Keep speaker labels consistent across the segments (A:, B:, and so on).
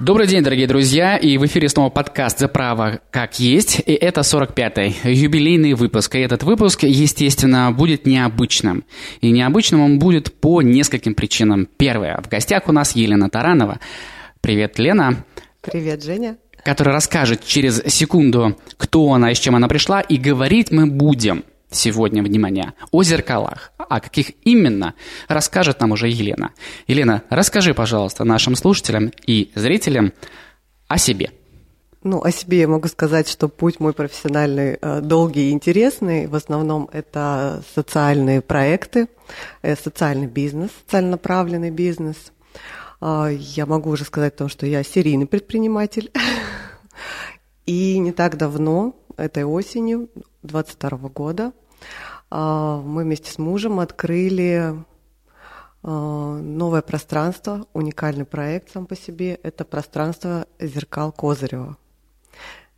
A: Добрый день, дорогие друзья, и в эфире снова подкаст «За право как есть», и это 45-й юбилейный выпуск. И этот выпуск, естественно, будет необычным. И необычным он будет по нескольким причинам. Первое, в гостях у нас Елена Таранова. Привет, Лена.
B: Привет, Женя.
A: Которая расскажет через секунду, кто она и с чем она пришла, и говорить мы будем – сегодня, внимание, о зеркалах. А каких именно, расскажет нам уже Елена. Елена, расскажи, пожалуйста, нашим слушателям и зрителям о себе.
B: Ну, о себе я могу сказать, что путь мой профессиональный э, долгий и интересный. В основном это социальные проекты, э, социальный бизнес, социально направленный бизнес. Э, я могу уже сказать о том, что я серийный предприниматель. И не так давно, этой осенью 22 года, а, мы вместе с мужем открыли а, новое пространство, уникальный проект сам по себе. Это пространство зеркал Козырева.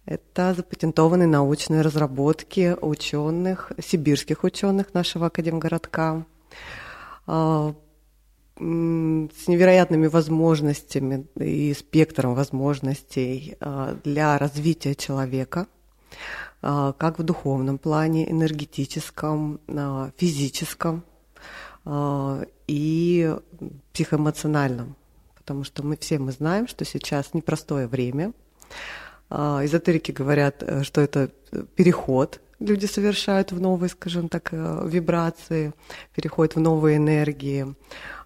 B: Это запатентованные научные разработки ученых, сибирских ученых нашего академгородка а, с невероятными возможностями и спектром возможностей для развития человека – а, как в духовном плане, энергетическом, а, физическом а, и психоэмоциональном. Потому что мы все мы знаем, что сейчас непростое время. Эзотерики говорят, э, что это переход люди совершают в новые, скажем так, э, вибрации, переходят в новые энергии.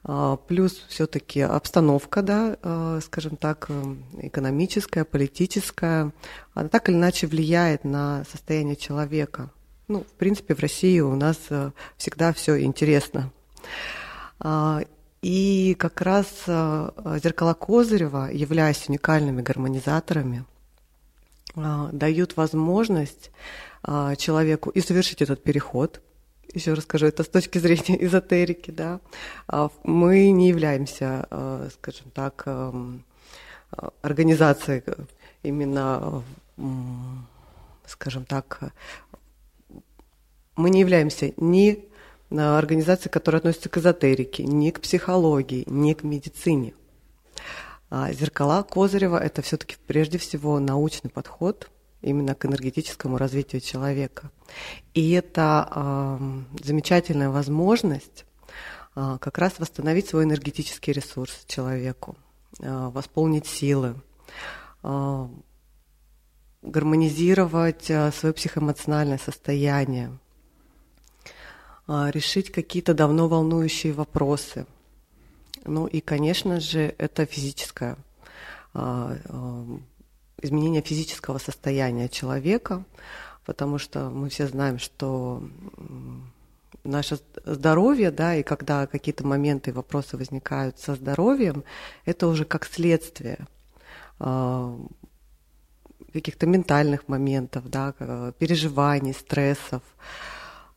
B: А, плюс все-таки обстановка, да, э, скажем так, э, экономическая, политическая, она так или иначе влияет на состояние человека. Ну, в принципе, в России у нас всегда все интересно. А, и как раз зеркала Козырева, являясь уникальными гармонизаторами, дают возможность а, человеку и совершить этот переход. Еще расскажу, это с точки зрения эзотерики, да. А, мы не являемся, а, скажем так, организацией именно, скажем так, мы не являемся ни организацией, которая относится к эзотерике, ни к психологии, ни к медицине. Зеркала Козырева – это все-таки прежде всего научный подход – именно к энергетическому развитию человека. И это э, замечательная возможность э, как раз восстановить свой энергетический ресурс человеку, э, восполнить силы, э, гармонизировать э, свое психоэмоциональное состояние, э, решить какие-то давно волнующие вопросы. Ну и, конечно же, это физическое изменение физического состояния человека, потому что мы все знаем, что наше здоровье, да, и когда какие-то моменты и вопросы возникают со здоровьем, это уже как следствие а, каких-то ментальных моментов, да, переживаний, стрессов.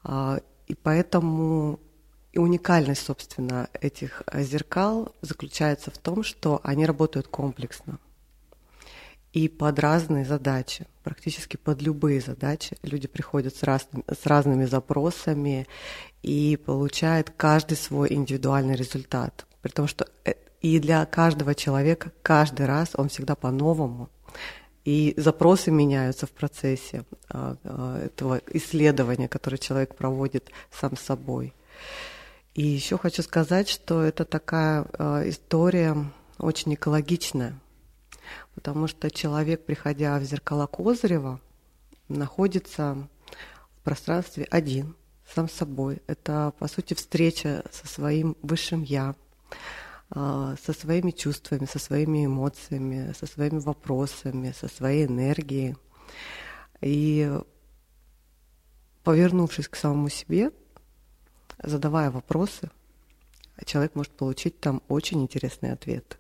B: А, и поэтому и уникальность, собственно, этих зеркал заключается в том, что они работают комплексно и под разные задачи, практически под любые задачи. Люди приходят с, разными, с разными запросами и получают каждый свой индивидуальный результат. При том, что э, и для каждого человека каждый раз он всегда по-новому. И запросы меняются в процессе а, этого исследования, которое человек проводит сам собой. И еще хочу сказать, что это такая а, история очень экологичная потому что человек, приходя в зеркала Козырева, находится в пространстве один, сам собой. Это, по сути, встреча со своим высшим «я», а, со своими чувствами, со своими эмоциями, со своими вопросами, со своей энергией. И повернувшись к самому себе, задавая вопросы, человек может получить там очень интересный ответ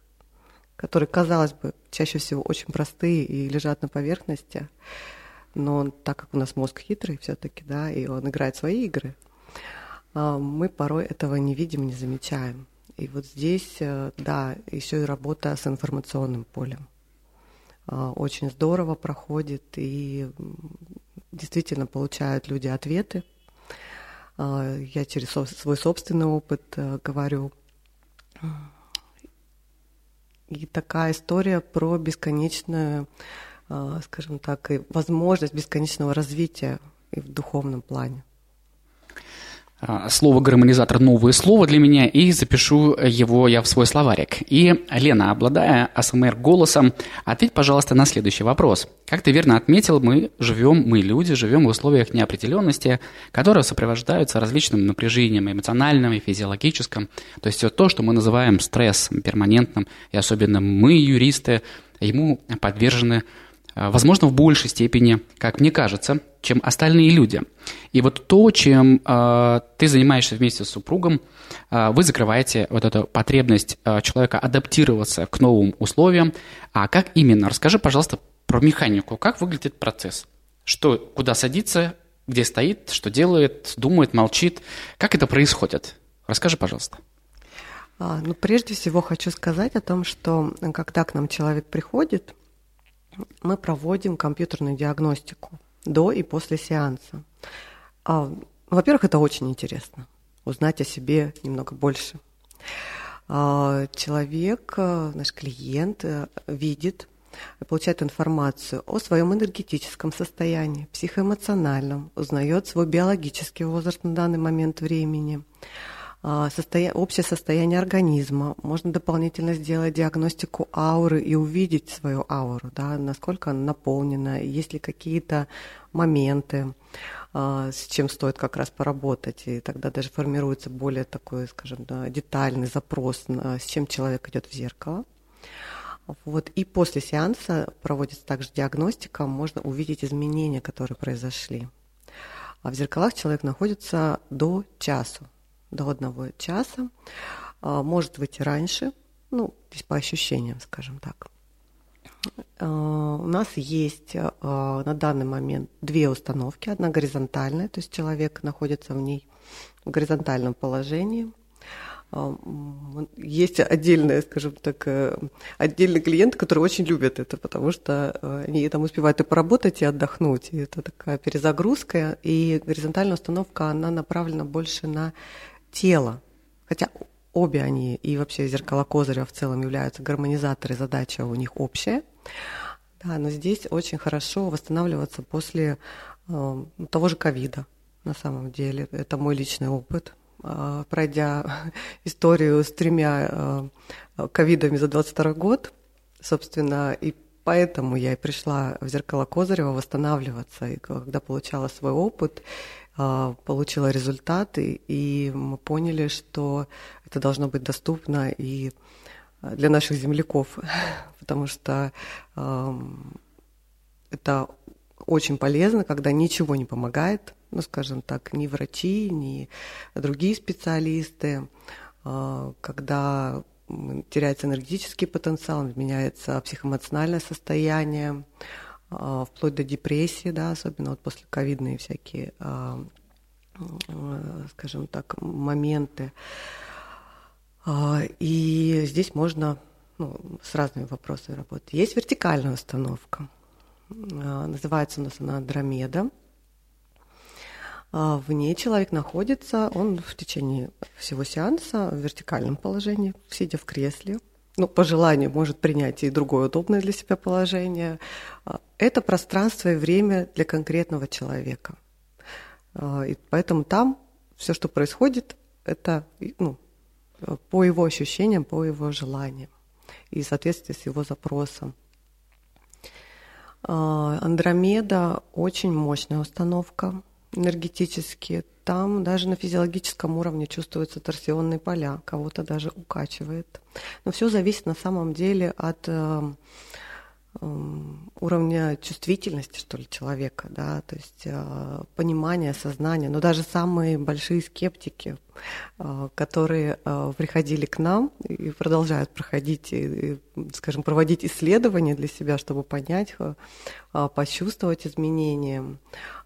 B: которые, казалось бы, чаще всего очень простые и лежат на поверхности, но так как у нас мозг хитрый все-таки, да, и он играет свои игры, а, мы порой этого не видим, не замечаем. И вот здесь, э, да, еще и работа с информационным полем. А, очень здорово проходит, и действительно получают люди ответы. А, я через свой собственный опыт э, говорю, и такая история про бесконечную, скажем так, возможность бесконечного развития и в духовном плане.
A: А, слово гармонизатор новое слово для меня и запишу его я в свой словарик. И, Лена, обладая АСМР голосом, ответь, пожалуйста, на следующий вопрос. Как ты верно отметил, мы живем, мы люди, живем в условиях неопределенности, которые сопровождаются различным напряжением эмоциональным и физиологическим. То есть все то, что мы называем стрессом перманентным, и особенно мы, юристы, ему подвержены возможно, в большей степени, как мне кажется, чем остальные люди. И вот то, чем э, ты занимаешься вместе с супругом, э, вы закрываете вот эту потребность э, человека адаптироваться к новым условиям. А как именно? Расскажи, пожалуйста, про механику. Как выглядит процесс? Что, куда садится, где стоит, что делает, думает, молчит? Как это происходит? Расскажи, пожалуйста.
B: А, ну, прежде всего хочу сказать о том, что когда к нам человек приходит, мы проводим компьютерную диагностику до и после сеанса. А, во-первых, это очень интересно, узнать о себе немного больше. А, человек, э, наш клиент, э, видит, получает информацию о своем энергетическом состоянии, психоэмоциональном, узнает свой биологический возраст на данный момент времени, состоя... общее состояние организма. Можно дополнительно сделать диагностику ауры и увидеть свою ауру, да, насколько она наполнена, есть ли какие-то моменты, а, с чем стоит как раз поработать. И тогда даже формируется более такой, скажем, да, детальный запрос, с чем человек идет в зеркало. Вот. И после сеанса проводится также диагностика, можно увидеть изменения, которые произошли. А в зеркалах человек находится до часу до одного часа, а, может выйти раньше, ну, здесь по ощущениям, скажем так. А, у нас есть а, на данный момент две установки. Одна горизонтальная, то есть человек находится в ней в горизонтальном положении. Есть отдельные, скажем так, э, отдельные клиенты, которые очень любят это, потому что э, они там успевают и поработать, и отдохнуть. И это такая перезагрузка. И горизонтальная установка, она направлена больше на тело, хотя обе они и вообще зеркала Козырева в целом являются гармонизаторы, задача у них общая. Да, но здесь очень хорошо восстанавливаться после э, того же ковида, на самом деле. Это мой личный опыт. Э, пройдя историю с тремя э, ковидами за 22 год, собственно, и поэтому я и пришла в зеркало Козырева восстанавливаться. И когда получала свой опыт, получила результаты, и мы поняли, что это должно быть доступно и а, для наших земляков, потому что это очень полезно, когда ничего не помогает, ну, скажем так, ни врачи, ни другие специалисты, а, когда теряется энергетический потенциал, меняется психоэмоциональное состояние, а, вплоть до депрессии, да, особенно вот после ковидные всякие, а, а, скажем так, моменты. И здесь можно ну, с разными вопросами работать. Есть вертикальная установка. Называется у нас она Андромеда. В ней человек находится, он в течение всего сеанса в вертикальном положении, сидя в кресле, ну, по желанию может принять и другое удобное для себя положение. А, это пространство и время для конкретного человека. А, и поэтому там все, что происходит, это ну, по его ощущениям, по его желаниям и в соответствии с его запросом. А, Андромеда очень мощная установка энергетически. Там даже на физиологическом уровне чувствуются торсионные поля, кого-то даже укачивает. Но все зависит на самом деле от э, Эм, уровня чувствительности, что ли, человека, да, то есть э, понимания, сознания. Но даже самые большие скептики, э, которые э, приходили к нам и продолжают проходить, и, скажем, проводить исследования для себя, чтобы понять, почувствовать изменения,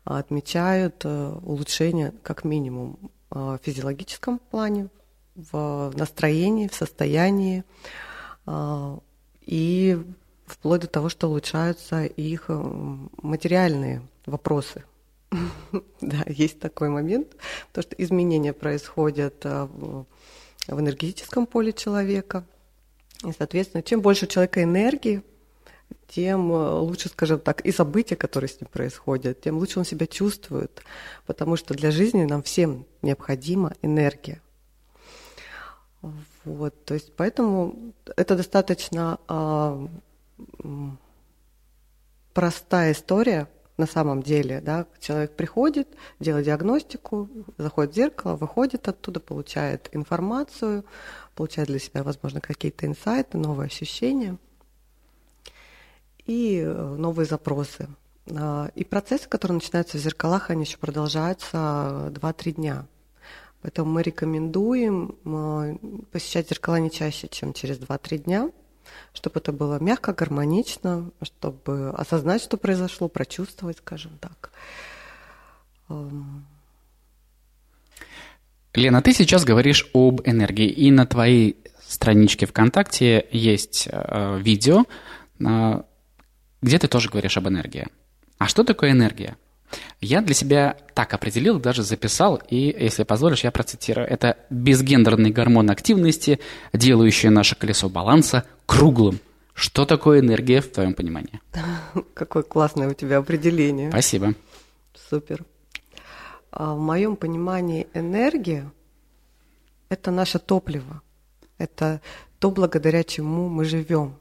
B: отмечают улучшение как минимум в физиологическом плане, в настроении, в состоянии и вплоть до того, что улучшаются их э, материальные вопросы. Да, есть такой момент, то что изменения происходят э, в энергетическом поле человека, И, соответственно, чем больше у человека энергии, тем э, лучше, скажем так, и события, которые с ним происходят, тем лучше он себя чувствует, потому что для жизни нам всем необходима энергия. Вот, то есть поэтому это достаточно э, простая история на самом деле, да, человек приходит, делает диагностику, заходит в зеркало, выходит оттуда, получает информацию, получает для себя, возможно, какие-то инсайты, новые ощущения и э, новые запросы. А, и процессы, которые начинаются в зеркалах, они еще продолжаются 2-3 дня. Поэтому мы рекомендуем э, посещать зеркала не чаще, чем через 2-3 дня, чтобы это было мягко, гармонично, чтобы осознать, что произошло, прочувствовать, скажем так. Эм.
A: Лена, ты сейчас говоришь об энергии, и на твоей страничке ВКонтакте есть э, видео, э, где ты тоже говоришь об энергии. А что такое энергия? Я для себя так определил, даже записал, и, если позволишь, я процитирую. Это безгендерный гормон активности, делающий наше колесо баланса круглым. Что такое энергия в твоем понимании?
B: Какое классное у тебя определение.
A: Спасибо.
B: Супер. А в моем понимании энергия – это наше топливо. Это то, благодаря чему мы живем,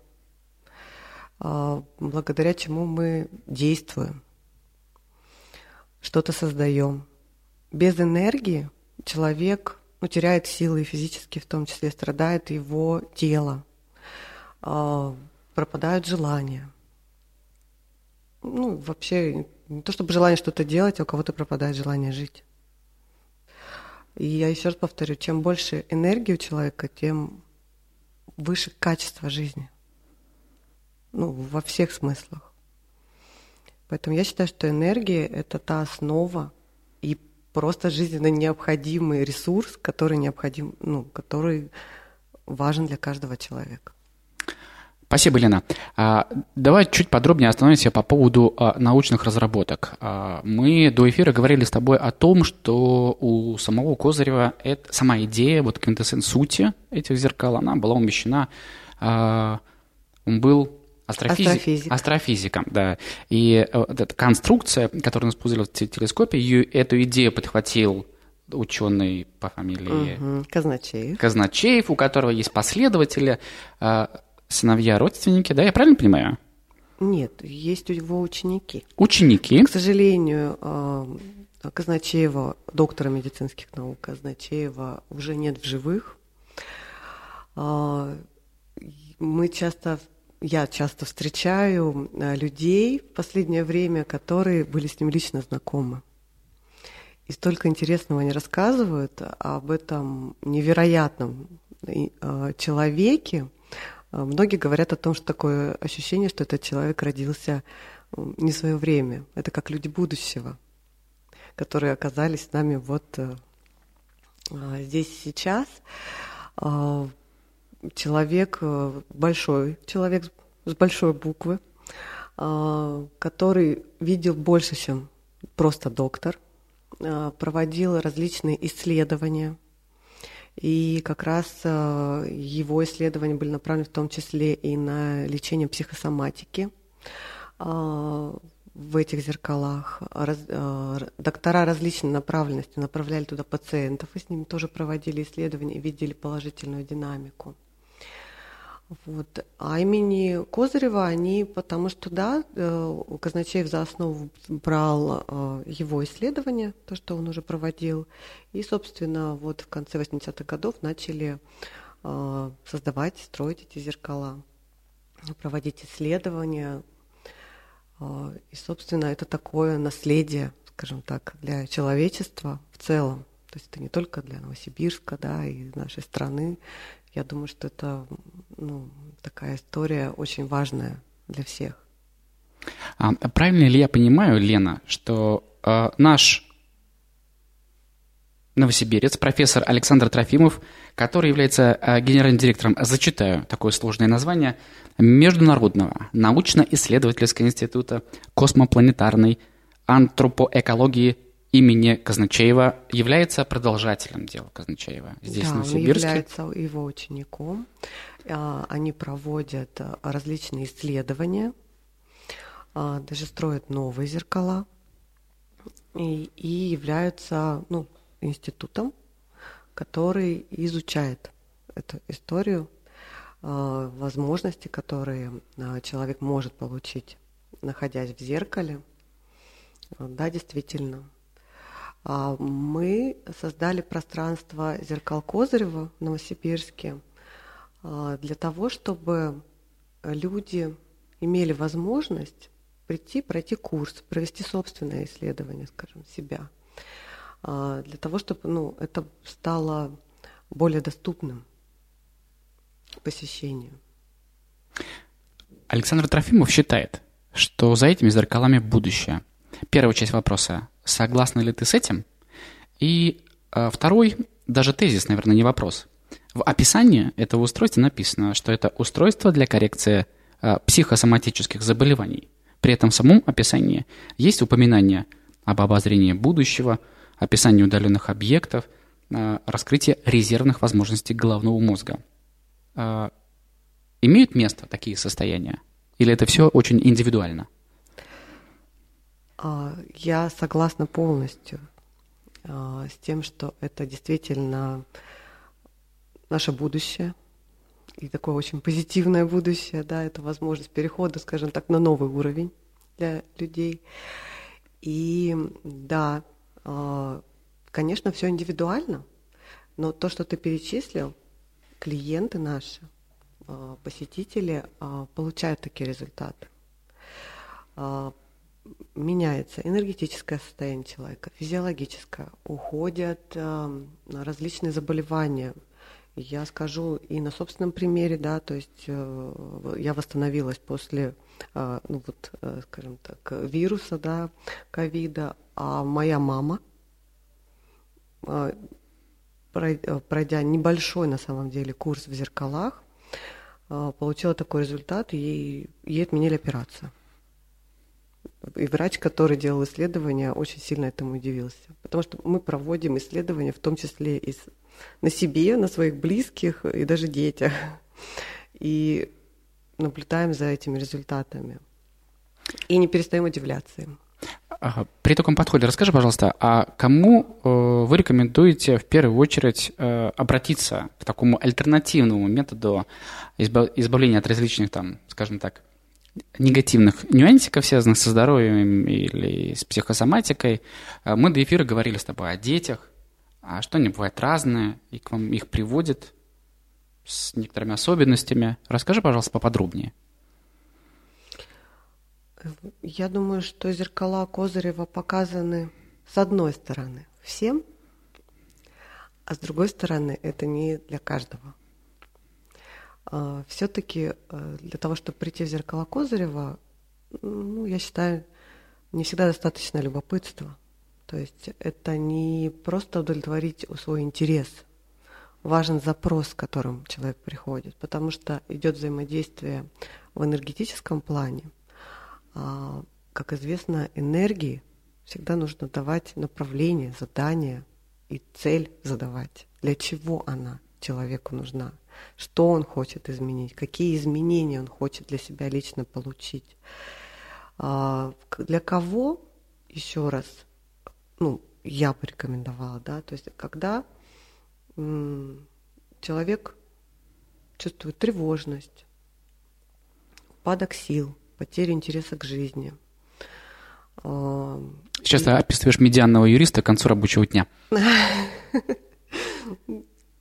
B: благодаря чему мы действуем что-то создаем. Без энергии человек ну, теряет силы физически в том числе страдает его тело, э, пропадают желания. Ну, вообще, не то чтобы желание что-то делать, а у кого-то пропадает желание жить. И я еще раз повторю, чем больше энергии у человека, тем выше качество жизни. Ну, во всех смыслах. Поэтому я считаю, что энергия — это та основа и просто жизненно необходимый ресурс, который необходим, ну, который важен для каждого человека.
A: Спасибо, Лена. А, давай чуть подробнее остановимся по поводу а, научных разработок. А, мы до эфира говорили с тобой о том, что у самого Козырева это, сама идея, вот квинтэссенс сути этих зеркал, она была умещена, он был Астрофизи... Астрофизик. Астрофизиком, да. И э, вот эта конструкция, которую он использовал в телескопе, ее, эту идею подхватил ученый по фамилии
B: угу. Казначеев.
A: Казначеев, у которого есть последователи, э, сыновья, родственники, да, я правильно понимаю?
B: Нет, есть у него ученики.
A: Ученики.
B: К сожалению, э, Казначеева, доктора медицинских наук Казначеева, уже нет в живых. Мы часто я часто встречаю э, людей в последнее время, которые были с ним лично знакомы. И столько интересного они рассказывают об этом невероятном э, человеке. Э, многие говорят о том, что такое ощущение, что этот человек родился не в свое время. Это как люди будущего, которые оказались с нами вот здесь сейчас человек, э, большой человек с большой буквы, э, который видел больше, чем просто доктор, э, проводил различные исследования. И как раз его исследования были направлены в том числе и на лечение психосоматики в этих зеркалах. Раз, доктора различной направленности направляли туда пациентов, и с ними тоже проводили исследования и видели положительную динамику. Вот. А имени Козырева они, потому что, да, э, Казначеев за основу брал э, его исследования, то, что он уже проводил, и, собственно, вот в конце 80-х годов начали э, создавать, строить эти зеркала, проводить исследования. И, собственно, это такое наследие, скажем так, для человечества в целом. То есть это не только для Новосибирска, да, и нашей страны, я думаю, что это ну, такая история очень важная для всех.
A: А, правильно ли я понимаю, Лена, что э, наш новосибирец, профессор Александр Трофимов, который является э, генеральным директором, зачитаю такое сложное название, Международного научно-исследовательского института космопланетарной антропоэкологии имени Казначеева является продолжателем дела Казначеева здесь,
B: да,
A: в
B: Новосибирске? Да, является его учеником. А, они проводят а, различные исследования, а, даже строят новые зеркала и, и являются ну, институтом, который изучает эту историю, возможности, которые человек может получить, находясь в зеркале. Да, действительно, мы создали пространство «Зеркал Козырева» в Новосибирске а, для того, чтобы люди имели возможность прийти, пройти курс, провести собственное исследование, скажем, себя, а, для того, чтобы ну, это стало более доступным посещению.
A: Александр Трофимов считает, что за этими зеркалами будущее. Первая часть вопроса. Согласна ли ты с этим? И э, второй, даже тезис, наверное, не вопрос. В описании этого устройства написано, что это устройство для коррекции э, психосоматических заболеваний. При этом в самом описании есть упоминание об обозрении будущего, описании удаленных объектов, э, раскрытие резервных возможностей головного мозга. Э, имеют место такие состояния? Или это все очень индивидуально?
B: А, я согласна полностью а, с тем, что это действительно наше будущее, и такое очень позитивное будущее, да, это возможность перехода, скажем так, на новый уровень для людей. И да, а, конечно, все индивидуально, но то, что ты перечислил, клиенты наши, посетители получают такие результаты меняется энергетическое состояние человека, физиологическое, уходят э, различные заболевания. Я скажу и на собственном примере, да, то есть э, я восстановилась после, э, ну вот, э, скажем так, вируса, да, ковида, а моя мама, э, пройдя небольшой на самом деле курс в зеркалах, э, получила такой результат, и ей, ей отменили операцию. И врач, который делал исследования, очень сильно этому удивился. Потому что мы проводим исследования, в том числе и на себе, на своих близких и даже детях. И наблюдаем за этими результатами. И не перестаем удивляться им.
A: При таком подходе расскажи, пожалуйста, а кому э, вы рекомендуете в первую очередь э, обратиться к такому альтернативному методу избавления от различных, там, скажем так, негативных нюансиков, связанных со здоровьем или с психосоматикой. А мы до эфира говорили с тобой о детях, а что они бывают разные, и к вам их приводят с некоторыми особенностями. Расскажи, пожалуйста, поподробнее.
B: Я думаю, что зеркала Козырева показаны с одной стороны всем, а с другой стороны это не для каждого. А, все-таки э, для того, чтобы прийти в зеркало Козырева, ну, я считаю, не всегда достаточно любопытства. То есть это не просто удовлетворить свой интерес. Важен запрос, с которым человек приходит, потому что идет взаимодействие в энергетическом плане. А, как известно, энергии всегда нужно давать направление, задание и цель задавать. Для чего она человеку нужна? Что он хочет изменить, какие изменения он хочет для себя лично получить. А, для кого, еще раз, ну, я бы рекомендовала, да, то есть когда человек чувствует тревожность, упадок сил, потерю интереса к жизни.
A: А, Сейчас ты описываешь медианного юриста к концу рабочего дня.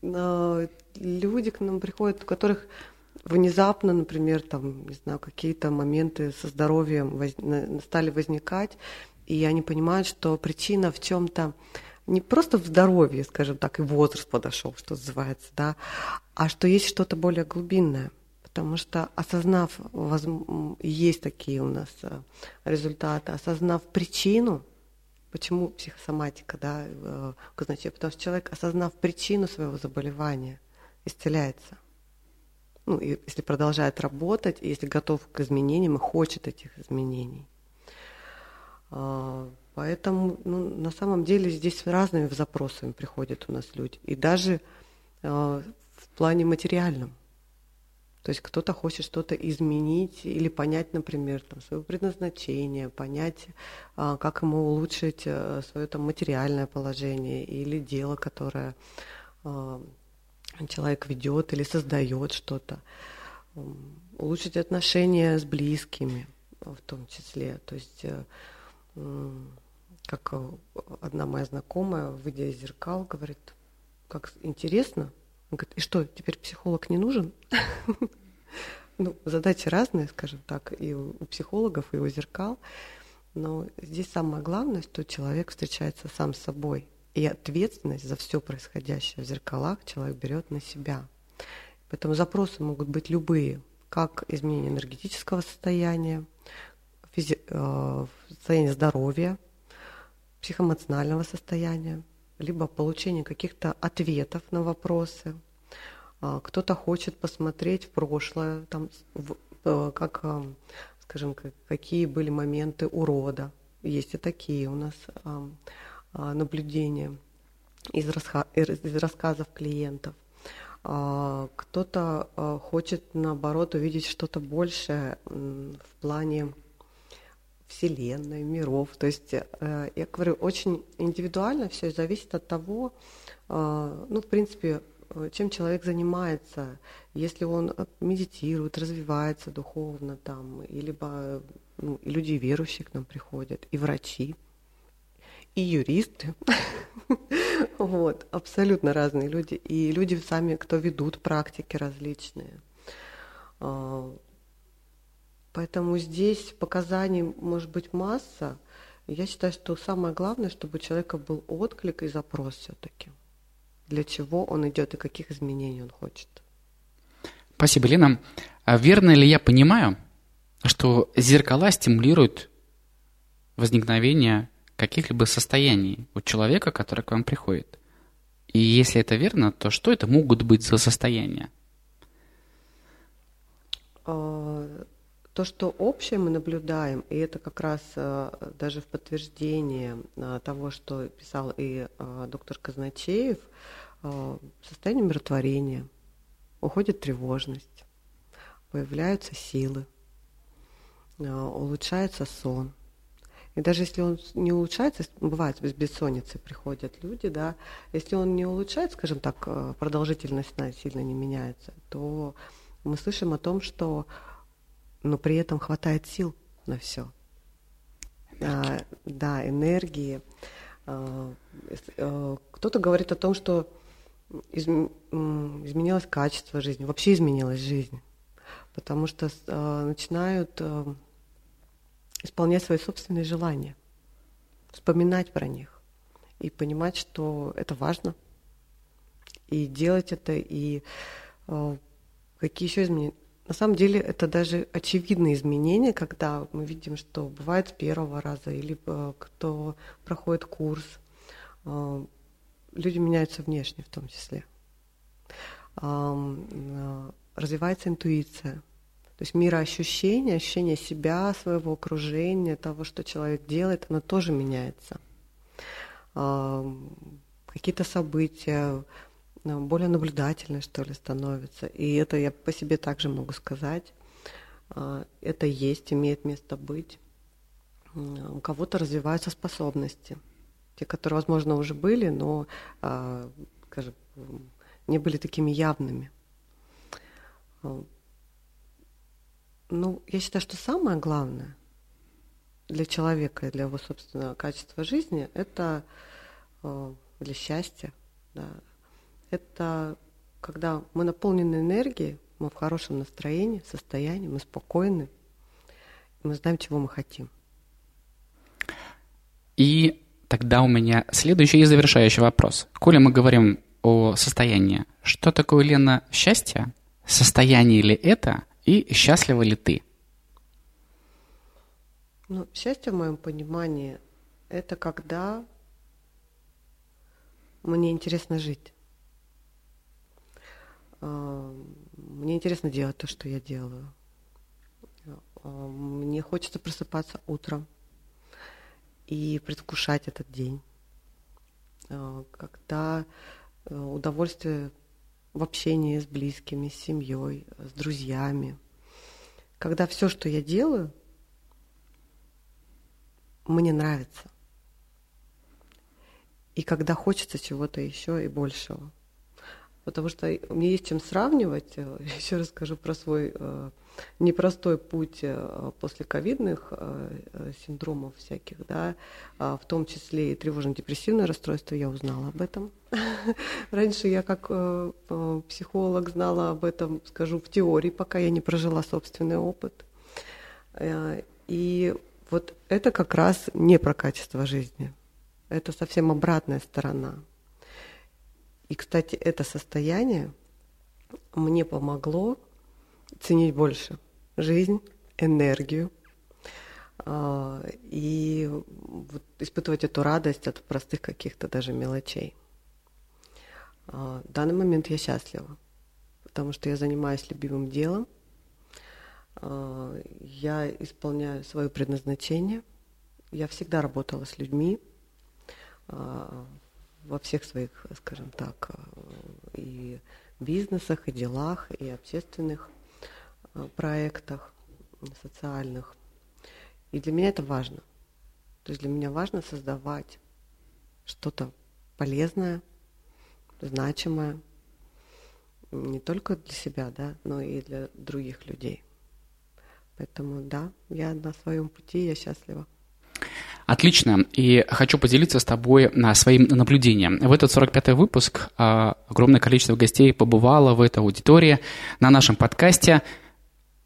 B: люди к нам приходят, у которых внезапно, например, там, не знаю, какие-то моменты со здоровьем воз... стали возникать, и они понимают, что причина в чем-то не просто в здоровье, скажем так, и возраст подошел, что называется, да, а что есть что-то более глубинное. Потому что осознав, воз... есть такие у нас э, результаты, осознав причину, почему психосоматика, да, э, потому что человек, осознав причину своего заболевания – исцеляется. Ну, и если продолжает работать, если готов к изменениям и хочет этих изменений. А, Поэтому ну, на самом деле здесь разными запросами приходят у нас люди. И даже э, в плане материальном. То есть кто-то хочет что-то изменить или понять, например, там, свое предназначение, понять, а, как ему улучшить а, свое там, материальное положение или дело, которое а, человек ведет или создает что-то. Улучшить отношения с близкими в том числе. То есть, э, как одна моя знакомая, выйдя из зеркал, говорит, как интересно, он говорит, и что, теперь психолог не нужен? Ну, задачи разные, скажем так, и у психологов, и у зеркал. Но здесь самое главное, что человек встречается сам с собой. И ответственность за все происходящее в зеркалах человек берет на себя. Поэтому запросы могут быть любые, как изменение энергетического состояния, физи- э, состояния здоровья, психоэмоционального состояния, либо получение каких-то ответов на вопросы. А, кто-то хочет посмотреть в прошлое, там, в, э, как, э, скажем, какие были моменты урода. Есть и такие у нас а, а, наблюдения из, расха- из рассказов клиентов. Кто-то хочет, наоборот, увидеть что-то большее в плане Вселенной, миров. То есть, э, я говорю, очень индивидуально все зависит от того, э, ну, в принципе, э, чем человек занимается, если он медитирует, развивается духовно там, и либо ну, и люди верующие к нам приходят, и врачи, и юристы, вот, абсолютно разные люди, и люди сами, кто ведут практики различные. Поэтому здесь показаний может быть масса. Я считаю, что самое главное, чтобы у человека был отклик и запрос все-таки. Для чего он идет и каких изменений он хочет.
A: Спасибо, Лена. А верно ли я понимаю, что зеркала стимулируют возникновение каких-либо состояний у человека, который к вам приходит? И если это верно, то что это могут быть за состояния?
B: То, что общее мы наблюдаем, и это как раз э, даже в подтверждение э, того, что писал и э, доктор Казначеев, состояние миротворения, уходит тревожность, появляются силы, улучшается сон. И даже если он не улучшается, бывает без бессонницы приходят люди, да, если он не улучшает, скажем так, продолжительность сна сильно не меняется, то мы слышим о том, что но при этом хватает сил на все. А, да, энергии. А, а, кто-то говорит о том, что изм, изменилось качество жизни, вообще изменилась жизнь, потому что а, начинают а, исполнять свои собственные желания, вспоминать про них и понимать, что это важно, и делать это, и а, какие еще изменения на самом деле это даже очевидные изменения, когда мы видим, что бывает с первого раза, или э, кто проходит курс, э, люди меняются внешне в том числе. Э, развивается интуиция. То есть мироощущение, ощущение себя, своего окружения, того, что человек делает, оно тоже меняется. Какие-то события, более наблюдательной, что ли, становится. И это я по себе также могу сказать. А, это есть, имеет место быть. У кого-то развиваются способности. Те, которые, возможно, уже были, но, а, скажем, не были такими явными. А, ну, я считаю, что самое главное для человека и для его собственного качества жизни – это для счастья, да, это когда мы наполнены энергией, мы в хорошем настроении, состоянии, мы спокойны, мы знаем, чего мы хотим.
A: И тогда у меня следующий и завершающий вопрос. Коли мы говорим о состоянии, что такое, Лена, счастье? Состояние ли это? И счастлива ли ты?
B: Ну, счастье, в моем понимании, это когда мне интересно жить. Мне интересно делать то, что я делаю. Мне хочется просыпаться утром и предвкушать этот день. Э, когда э, удовольствие в общении с близкими, с семьей, с друзьями. Когда все, что я делаю, мне нравится. И когда хочется чего-то еще и большего потому что мне есть чем сравнивать. Еще расскажу про свой э, непростой путь э, после ковидных э, синдромов всяких, да, а в том числе и тревожно-депрессивное расстройство, я узнала об этом. Раньше я как психолог знала об этом, скажу, в теории, пока я не прожила собственный опыт. И вот это как раз не про качество жизни. Это совсем обратная сторона. И, кстати, это состояние мне помогло ценить больше жизнь, энергию а, и вот испытывать эту радость от простых каких-то даже мелочей. А, в данный момент я счастлива, потому что я занимаюсь любимым делом, а, я исполняю свое предназначение, я всегда работала с людьми, во всех своих, скажем так, э, и бизнесах, и делах, и общественных э, проектах социальных. И для меня это важно. То есть для меня важно создавать что-то полезное, значимое, не только для себя, да, но и для других людей. Поэтому да, я на своем пути, я счастлива.
A: Отлично. И хочу поделиться с тобой а, своим наблюдением. В этот 45-й выпуск а, огромное количество гостей побывало в этой аудитории на нашем подкасте,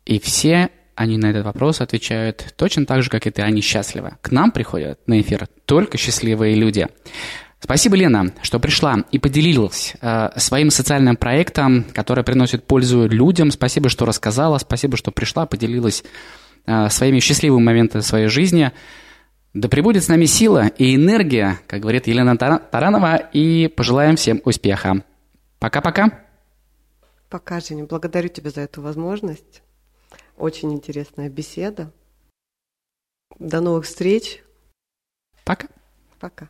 A: и все они на этот вопрос отвечают точно так же, как и ты, они счастливы. К нам приходят на эфир только счастливые люди. Спасибо, Лена, что пришла и поделилась э, своим социальным проектом, который приносит пользу людям. Спасибо, что рассказала, спасибо, что пришла, поделилась э, своими счастливыми моментами своей жизни. Да пребудет с нами сила и энергия, как говорит Елена Таранова, и пожелаем всем успеха. Пока-пока.
B: Пока, Женя. Благодарю тебя за эту возможность. Очень интересная беседа. До новых встреч.
A: Пока.
B: Пока.